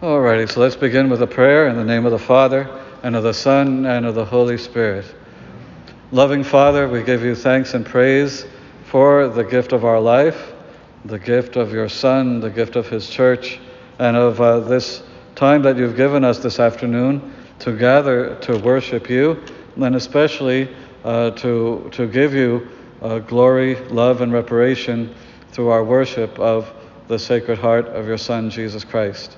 Alrighty, so let's begin with a prayer in the name of the Father, and of the Son, and of the Holy Spirit. Loving Father, we give you thanks and praise for the gift of our life, the gift of your Son, the gift of his church, and of uh, this time that you've given us this afternoon to gather to worship you, and especially uh, to, to give you uh, glory, love, and reparation through our worship of the Sacred Heart of your Son, Jesus Christ.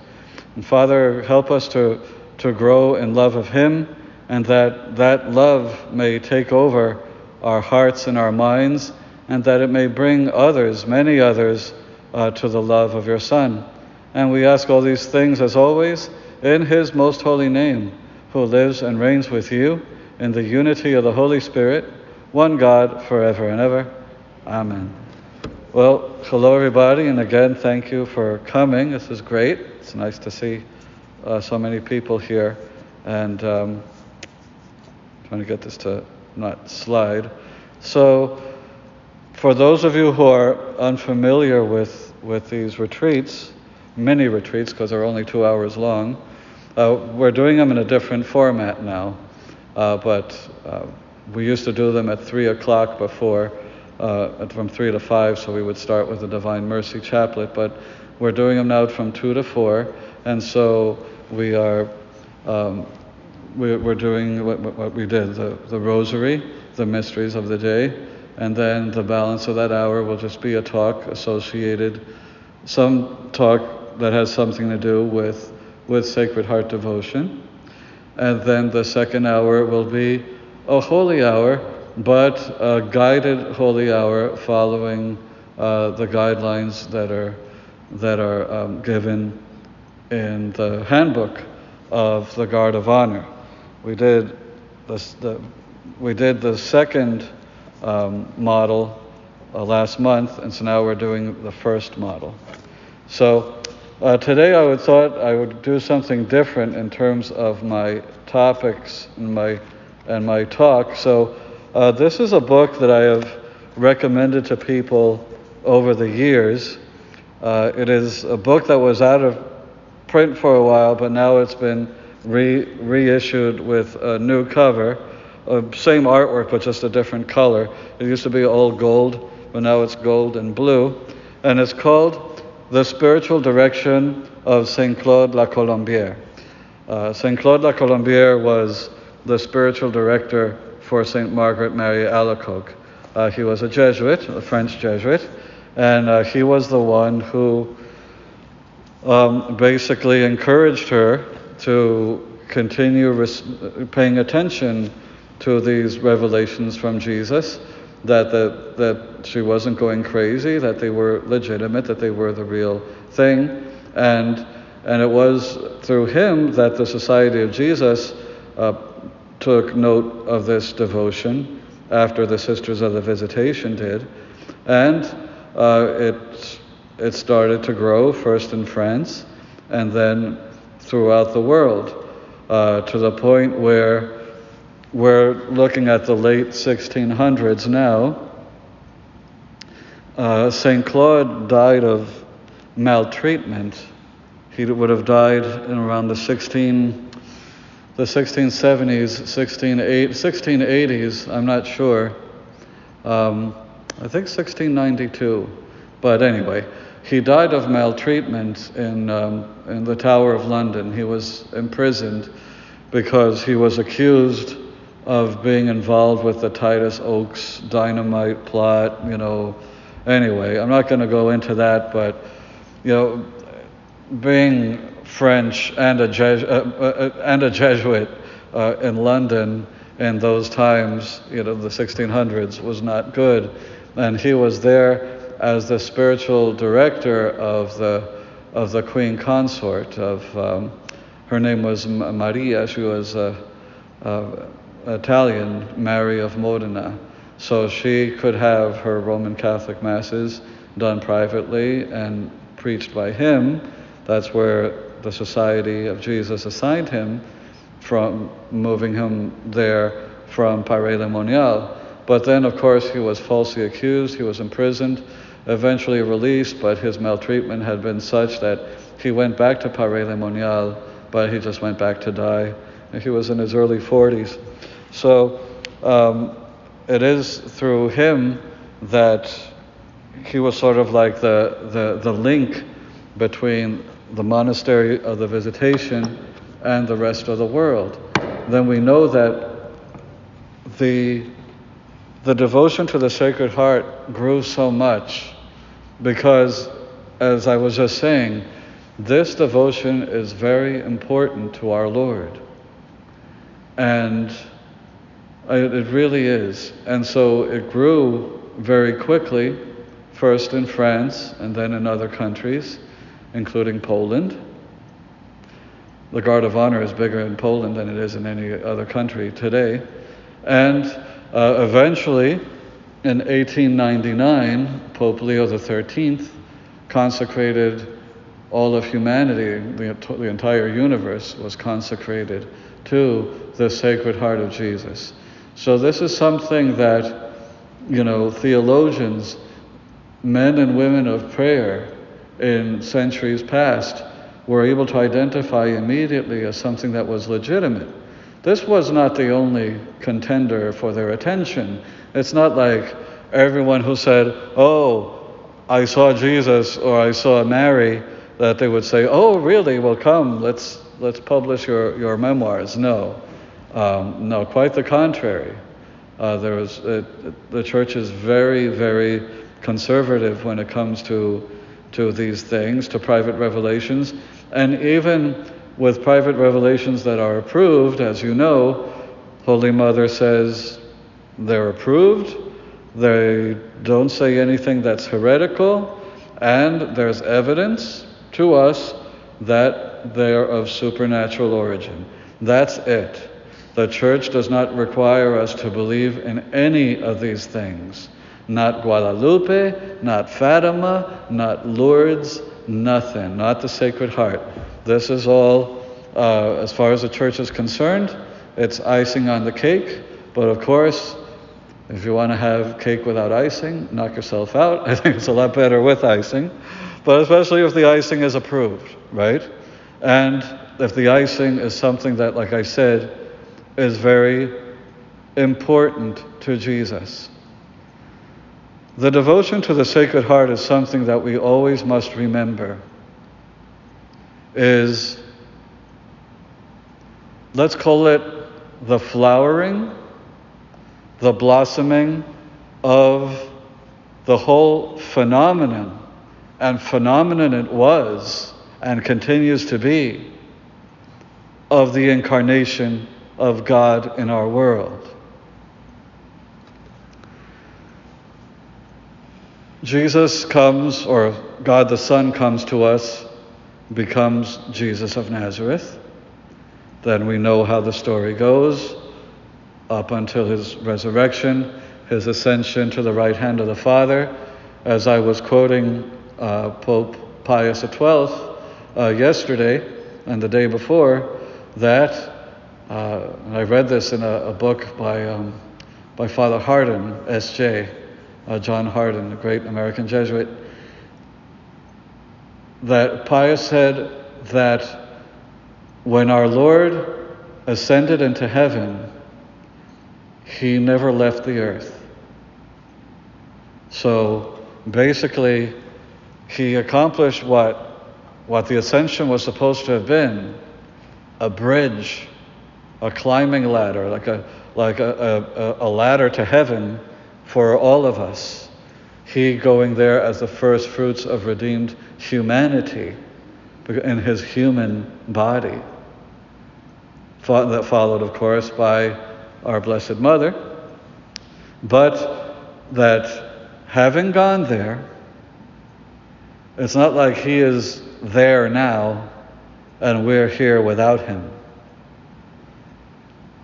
And Father, help us to, to grow in love of Him and that that love may take over our hearts and our minds and that it may bring others, many others, uh, to the love of your Son. And we ask all these things, as always, in His most holy name, who lives and reigns with you in the unity of the Holy Spirit, one God, forever and ever. Amen. Well, hello everybody, and again, thank you for coming. This is great. It's nice to see uh, so many people here. And um, trying to get this to not slide. So, for those of you who are unfamiliar with, with these retreats, mini retreats, because they're only two hours long, uh, we're doing them in a different format now. Uh, but uh, we used to do them at 3 o'clock before uh, from 3 to 5, so we would start with the Divine Mercy Chaplet, but we're doing them now from 2 to 4, and so we are um, we're, we're doing what, what, we did the, the rosary, the mysteries of the day, and then the balance of that hour will just be a talk associated, some talk that has something to do with, with Sacred Heart devotion. And then the second hour will be a holy hour but a guided holy hour following uh, the guidelines that are that are um, given in the handbook of the Guard of Honor. We did this, the we did the second um, model uh, last month, and so now we're doing the first model. So uh, today I would thought I would do something different in terms of my topics and my and my talk. So uh, this is a book that I have recommended to people over the years. Uh, it is a book that was out of print for a while, but now it's been re- reissued with a new cover. Uh, same artwork, but just a different color. It used to be all gold, but now it's gold and blue. And it's called The Spiritual Direction of Saint Claude La Colombière. Uh, Saint Claude La Colombière was the spiritual director for St. Margaret Mary Alacoque. Uh, he was a Jesuit, a French Jesuit, and uh, he was the one who um, basically encouraged her to continue res- paying attention to these revelations from Jesus, that, the, that she wasn't going crazy, that they were legitimate, that they were the real thing. And, and it was through him that the Society of Jesus uh, took note of this devotion after the Sisters of the Visitation did, and uh, it, it started to grow first in France and then throughout the world uh, to the point where we're looking at the late 1600s now. Uh, St. Claude died of maltreatment. He would have died in around the 16 the 1670s, 1680s, I'm not sure. Um, I think 1692. But anyway, he died of maltreatment in, um, in the Tower of London. He was imprisoned because he was accused of being involved with the Titus Oates dynamite plot, you know. Anyway, I'm not going to go into that, but, you know, being French and a, Jesu- uh, uh, uh, and a Jesuit in London in those times, you know, the 1600s, was not good. And he was there as the spiritual director of the, of the Queen Consort. Of, um, her name was Maria, she was a, a Italian, Mary of Modena. So she could have her Roman Catholic masses done privately and preached by him. That's where the Society of Jesus assigned him from moving him there from Paray-le-Monial. But then, of course, he was falsely accused, he was imprisoned, eventually released, but his maltreatment had been such that he went back to Paray-le-Monial, but he just went back to die. He was in his early 40s. So um, it is through him that he was sort of like the, the, the link between the monastery of the Visitation and the rest of the world. Then we know that the, the devotion to the Sacred Heart grew so much because, as I was just saying, this devotion is very important to our Lord. And it really is. And so it grew very quickly, first in France and then in other countries, including Poland. The Guard of Honor is bigger in Poland than it is in any other country today. And uh, eventually, in 1899, Pope Leo XIII consecrated all of humanity, the, the entire universe was consecrated to the Sacred Heart of Jesus. So this is something that, you know, theologians, men and women of prayer in centuries past were able to identify immediately as something that was legitimate. This was not the only contender for their attention. It's not like everyone who said, Oh, I saw Jesus or I saw Mary that they would say, "Oh, really? Well, come, let's let's publish your your memoirs." No, um, no, quite the contrary. Uh, there was the church is very very conservative when it comes to to these things, to private revelations, and even with private revelations that are approved, as you know, Holy Mother says they're approved. They don't say anything that's heretical, and there's evidence to us that they are of supernatural origin. That's it. The church does not require us to believe in any of these things. Not Guadalupe, not Fatima, not Lourdes, nothing. Not the Sacred Heart. This is all, uh, as far as the church is concerned, it's icing on the cake. But of course, if you want to have cake without icing, knock yourself out. I think it's a lot better with icing but especially if the icing is approved, right? And if the icing is something that, like I said, is very important to Jesus. The devotion to the Sacred Heart is something that we always must remember. Is, let's call it the flowering, the blossoming of the whole phenomenon and phenomenon it was and continues to be of the incarnation of God in our world. Jesus comes, or God the Son comes to us, becomes Jesus of Nazareth. Then we know how the story goes up until his resurrection, his ascension to the right hand of the Father. As I was quoting uh, Pope Pius XII uh, yesterday and the day before that uh, I read this in a, a book by, um, by Father Hardon, S.J., uh, John Hardon, a great American Jesuit, that Pius said that when our Lord ascended into heaven, he never left the earth. So basically, he accomplished what, what the ascension was supposed to have been a bridge, a climbing ladder, like a, like a, a, a ladder to heaven for all of us. He going there as the first fruits of redeemed humanity in his human body. That followed, of course, by our Blessed Mother. But that having gone there, it's not like He is there now and we're here without Him.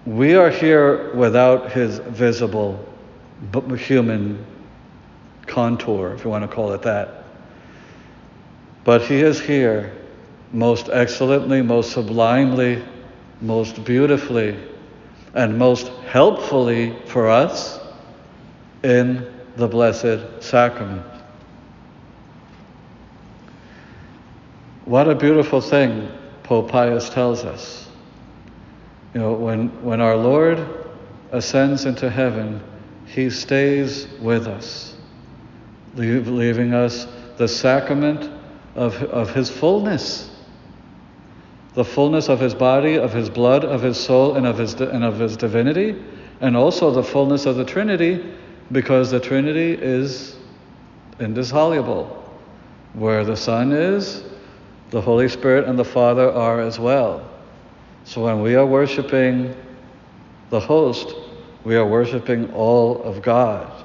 We are here without His visible human contour, if you want to call it that. But He is here most excellently, most sublimely, most beautifully, and most helpfully for us in the Blessed Sacrament. what a beautiful thing Pope Pius tells us. You know, when, when our Lord ascends into heaven, he stays with us, leaving us the sacrament of, of his fullness. The fullness of his body, of his blood, of his soul, and of his, and of his divinity, and also the fullness of the Trinity, because the Trinity is indissoluble. Where the Son is, the Holy Spirit and the Father are as well. So when we are worshiping the host, we are worshiping all of God.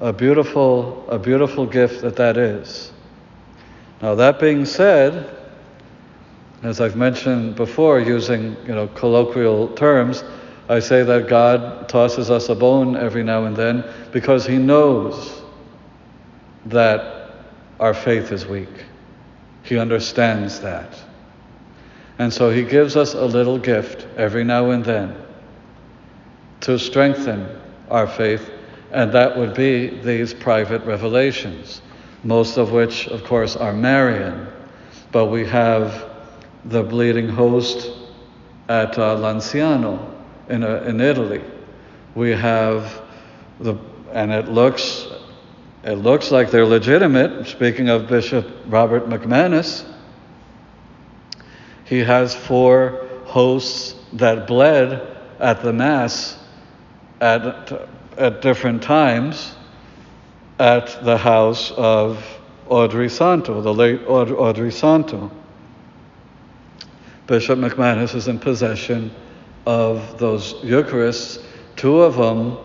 A beautiful, a beautiful gift that that is. Now that being said, as I've mentioned before, using you know colloquial terms, I say that God tosses us a bone every now and then because He knows that our faith is weak. He understands that. And so He gives us a little gift every now and then to strengthen our faith, and that would be these private revelations, most of which, of course, are Marian. But we have the bleeding host at uh, Lanciano in, uh, in Italy. We have the, and it looks, it looks like they're legitimate. Speaking of Bishop Robert McManus, he has four hosts that bled at the Mass at, at different times at the house of Audrey Santo, the late Audrey Santo. Bishop McManus is in possession of those Eucharists. Two of them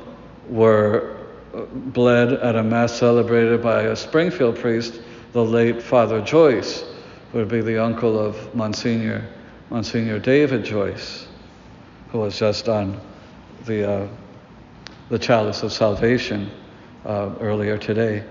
were bled at a Mass celebrated by a Springfield priest, the late Father Joyce, who would be the uncle of Monsignor, Monsignor David Joyce, who was just on the uh, the chalice of salvation uh, earlier today.